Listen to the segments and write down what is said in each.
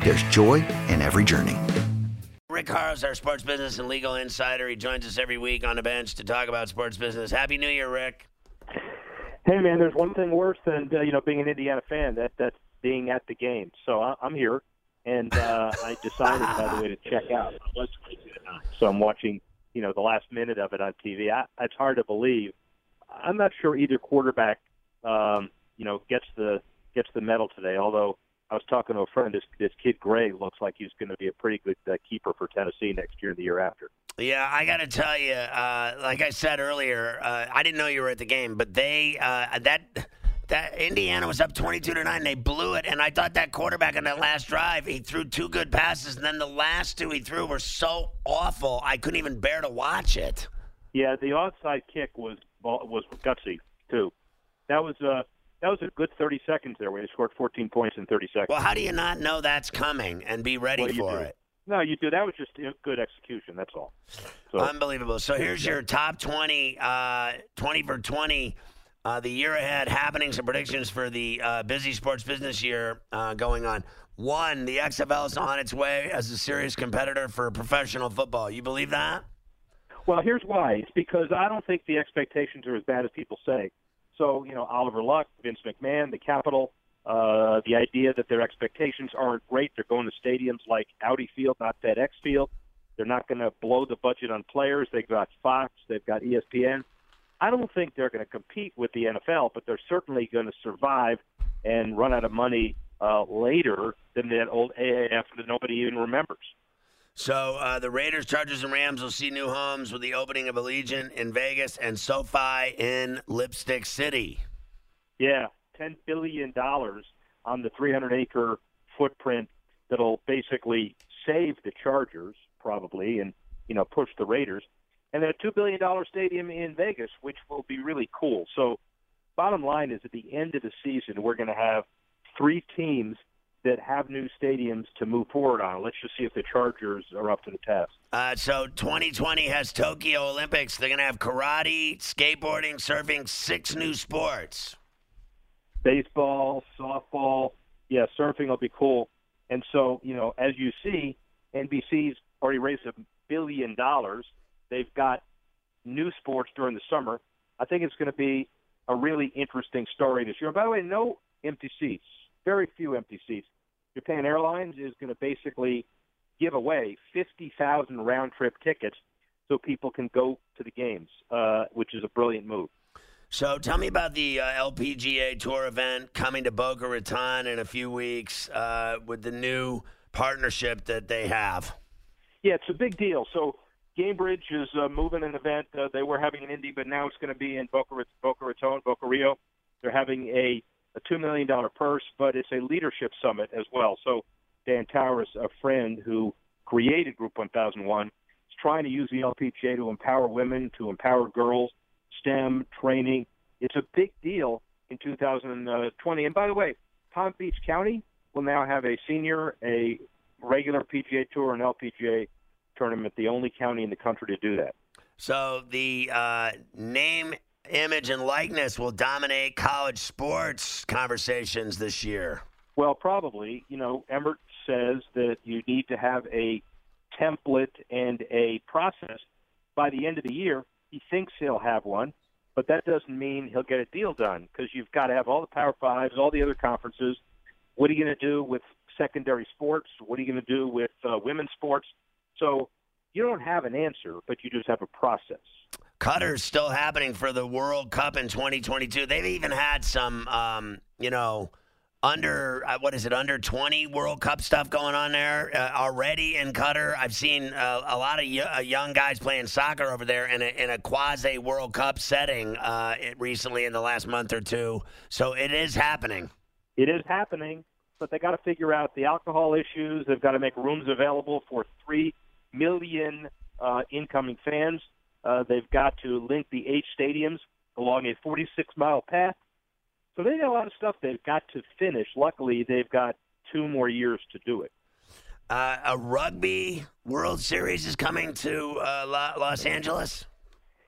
there's joy in every journey. Rick Horrows, our sports business and legal insider. He joins us every week on the bench to talk about sports business. Happy New Year, Rick. Hey, man, there's one thing worse than uh, you know being an Indiana fan. That that's being at the game. So I, I'm here, and uh, I decided, by the way, to check out. I was crazy so I'm watching. You know, the last minute of it on TV. I, it's hard to believe. I'm not sure either quarterback, um, you know, gets the gets the medal today. Although I was talking to a friend, this this kid Gray looks like he's going to be a pretty good uh, keeper for Tennessee next year and the year after. Yeah, I got to tell you, uh, like I said earlier, uh, I didn't know you were at the game, but they uh, that that Indiana was up twenty-two to nine. They blew it, and I thought that quarterback on that last drive, he threw two good passes, and then the last two he threw were so awful, I couldn't even bear to watch it. Yeah, the onside kick was was gutsy too. That was uh that was a good 30 seconds there where they scored 14 points in 30 seconds. Well, how do you not know that's coming and be ready Well, for do. it? No, you do. That was just good execution. That's all. So Unbelievable. So here's your top 20, uh, 20 for 20, uh, the year ahead happenings and predictions for the uh, busy sports business year uh, going on. One, the XFL is on its way as a serious competitor for professional football. You believe that? Well, here's why. It's because I don't think the expectations are as bad as people say. So, you know, Oliver Luck, Vince McMahon, the Capitol, uh, the idea that their expectations aren't great. They're going to stadiums like Audi Field, not FedEx Field. They're not going to blow the budget on players. They've got Fox, they've got ESPN. I don't think they're going to compete with the NFL, but they're certainly going to survive and run out of money uh, later than that old AAF that nobody even remembers. So uh, the Raiders, Chargers, and Rams will see new homes with the opening of Allegiant in Vegas and SoFi in Lipstick City. Yeah, ten billion dollars on the 300 acre footprint that'll basically save the Chargers probably, and you know push the Raiders, and then a two billion dollar stadium in Vegas, which will be really cool. So, bottom line is, at the end of the season, we're going to have three teams that have new stadiums to move forward on. Let's just see if the Chargers are up to the test. Uh, so 2020 has Tokyo Olympics. They're going to have karate, skateboarding, surfing, six new sports. baseball, softball, yeah, surfing will be cool. And so, you know, as you see, NBC's already raised a billion dollars. They've got new sports during the summer. I think it's going to be a really interesting story this year. By the way, no empty seats, very few empty seats. Japan Airlines is going to basically give away 50,000 round trip tickets so people can go to the games, uh, which is a brilliant move. So tell me about the uh, LPGA Tour event coming to Boca Raton in a few weeks uh, with the new partnership that they have. Yeah, it's a big deal. So Gainbridge is uh, moving an event. Uh, they were having an Indy, but now it's going to be in Boca, Boca Raton, Boca Rio. They're having a, a $2 million purse, but it's a leadership summit as well. So Dan Towriss, a friend who created Group 1001, is trying to use the LPGA to empower women, to empower girls, STEM training. It's a big deal in 2020. And by the way, Palm Beach County will now have a senior, a regular PGA Tour, and LPGA tournament, the only county in the country to do that. So the uh, name, image, and likeness will dominate college sports conversations this year. Well, probably. You know, Emmert says that you need to have a template and a process by the end of the year. He thinks he'll have one, but that doesn't mean he'll get a deal done because you've got to have all the Power Fives, all the other conferences. What are you going to do with secondary sports? What are you going to do with uh, women's sports? So you don't have an answer, but you just have a process. Qatar's still happening for the World Cup in 2022. They've even had some, um, you know, under uh, what is it under 20 world cup stuff going on there uh, already in qatar i've seen uh, a lot of y- uh, young guys playing soccer over there in a, in a quasi world cup setting uh, recently in the last month or two. So it is happening. It is happening but they got to figure out the alcohol issues. They've got to make rooms available for 3 million uh, incoming fans they've got to link the eight stadiums along a 46 mile path so they got a lot of stuff they've got to finish. Luckily, they've got two more years to do it. Uh, a rugby World Series is coming to uh, Los Angeles.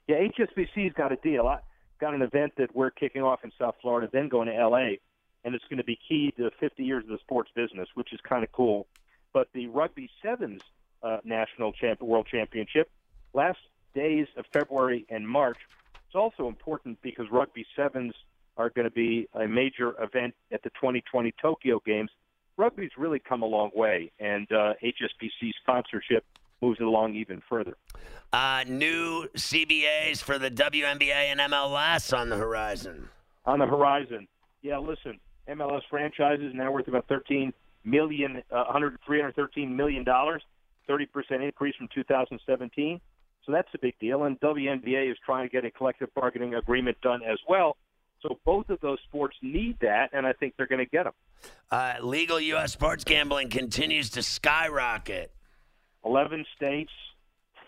Yeah, HSBC's got a deal. I got an event that we're kicking off in South Florida, then going to LA, and it's going to be key to 50 years of the sports business, which is kind of cool. But the Rugby Sevens uh, National Champ- World Championship, last days of February and March, it's also important because Rugby Sevens are going to be a major event at the 2020 Tokyo Games. Rugby's really come a long way, and uh, HSBC sponsorship moves it along even further. Uh, new CBAs for the WNBA and MLS on the horizon. On the horizon, yeah. Listen, MLS franchises now worth about 13 million, uh, 100, 313 million dollars, 30 percent increase from 2017. So that's a big deal. And WNBA is trying to get a collective bargaining agreement done as well so both of those sports need that, and I think they're going to get them. Uh, legal U.S. sports gambling continues to skyrocket. 11 states,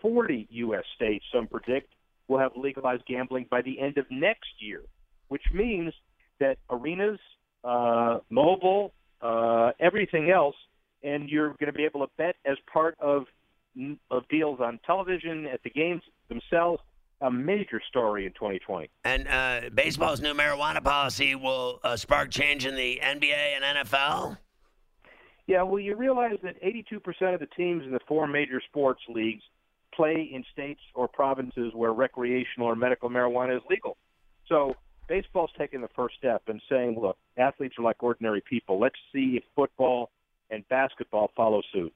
40 U.S. states, some predict, will have legalized gambling by the end of next year, which means that arenas, uh, mobile, uh, everything else, and you're going to be able to bet as part of of deals on television at the games themselves a major story in 2020. And uh, baseball's new marijuana policy will uh, spark change in the NBA and NFL? Yeah, well, you realize that 82% of the teams in the four major sports leagues play in states or provinces where recreational or medical marijuana is legal. So baseball's taking the first step and saying, look, athletes are like ordinary people. Let's see if football and basketball follow suit.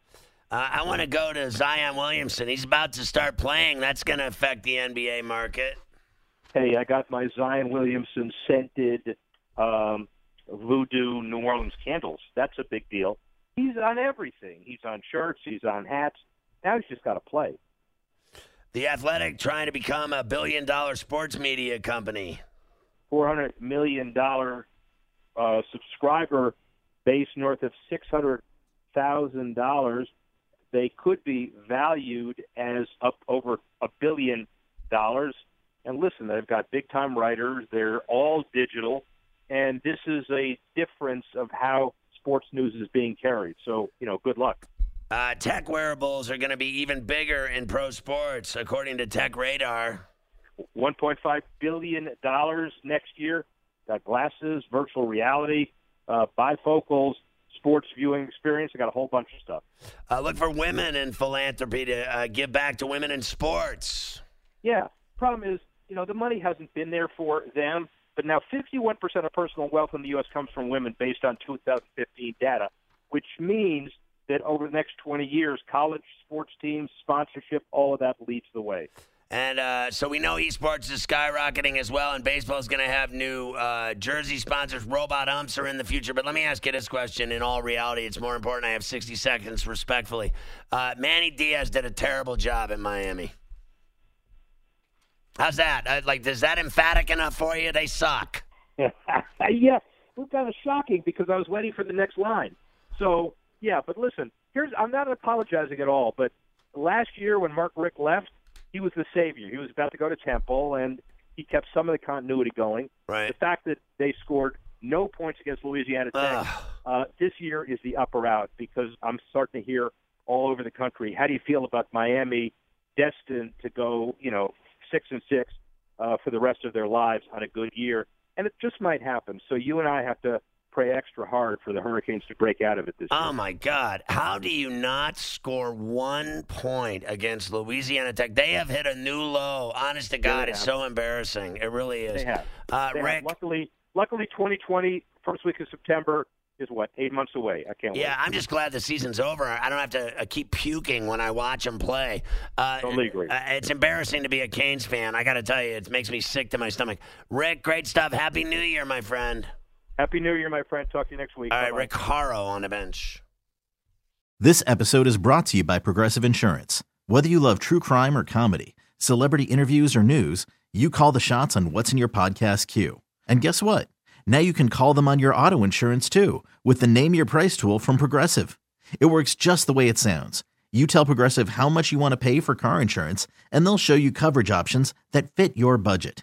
Uh, I want to go to Zion Williamson. He's about to start playing. That's going to affect the NBA market. Hey, I got my Zion Williamson scented um, Voodoo New Orleans candles. That's a big deal. He's on everything. He's on shirts. He's on hats. Now he's just got to play. The Athletic trying to become a billion dollar sports media company. Four hundred million dollar uh, subscriber base, north of six hundred thousand dollars they could be valued as up over a billion dollars. And listen, they've got big time writers. They're all digital. And this is a difference of how sports news is being carried. So, you know, good luck. Uh, tech wearables are going to be even bigger in pro sports, according to Tech Radar. $1.5 billion next year. Got glasses, virtual reality, uh, bifocals, sports viewing experience. I got a whole bunch of stuff. Uh, look for women in philanthropy to uh, give back to women in sports. Yeah. Problem is, you know, the money hasn't been there for them, but now 51% of personal wealth in the U.S. comes from women based on 2015 data, which means that over the next 20 years, college sports teams, sponsorship, all of that leads the way. And uh, so we know esports is skyrocketing as well, and baseball is going to have new uh, jersey sponsors. Robot umps are in the future. But let me ask you this question: In all reality, it's more important. I have 60 seconds, respectfully. Uh, Manny Diaz did a terrible job in Miami. How's that? Uh, like, is that emphatic enough for you? They suck. yeah, it was kind of shocking because I was waiting for the next line. So yeah, but listen, here's I'm not apologizing at all. But last year when Mark Richt left he was the savior. He was about to go to Temple, and he kept some of the continuity going. Right. The fact that they scored no points against Louisiana Tech uh, this year is the upper out because I'm starting to hear all over the country. How do you feel about Miami destined to go, you know, six and six uh, for the rest of their lives on a good year? And it just might happen. So you and I have to pray extra hard for the Hurricanes to break out of it this oh year. Oh my God! How do you not score one point against Louisiana Tech? They have hit a new low. Honest to God, it's so embarrassing. It really is. They have. Uh, they Rick, have. luckily, luckily, 2020 first week of September, is what eight months away. I can't wait. Yeah, wait. I'm just glad the season's over. I don't have to uh, keep puking when I watch them play. Uh, Totally agree. uh, it's embarrassing to be a Canes fan. I got to tell you, it makes me sick to my stomach. Rick, great stuff. Happy New Year, my friend. Happy New Year, my friend. Talk to you next week. All right, Bye-bye. Rick Horrow on the bench. This episode is brought to you by Progressive Insurance. Whether you love true crime or comedy, celebrity interviews or news, you call the shots on what's in your podcast queue. And guess what? Now you can call them on your auto insurance too with the Name Your Price tool from Progressive. It works just the way it sounds. You tell Progressive how much you want to pay for car insurance, and they'll show you coverage options that fit your budget.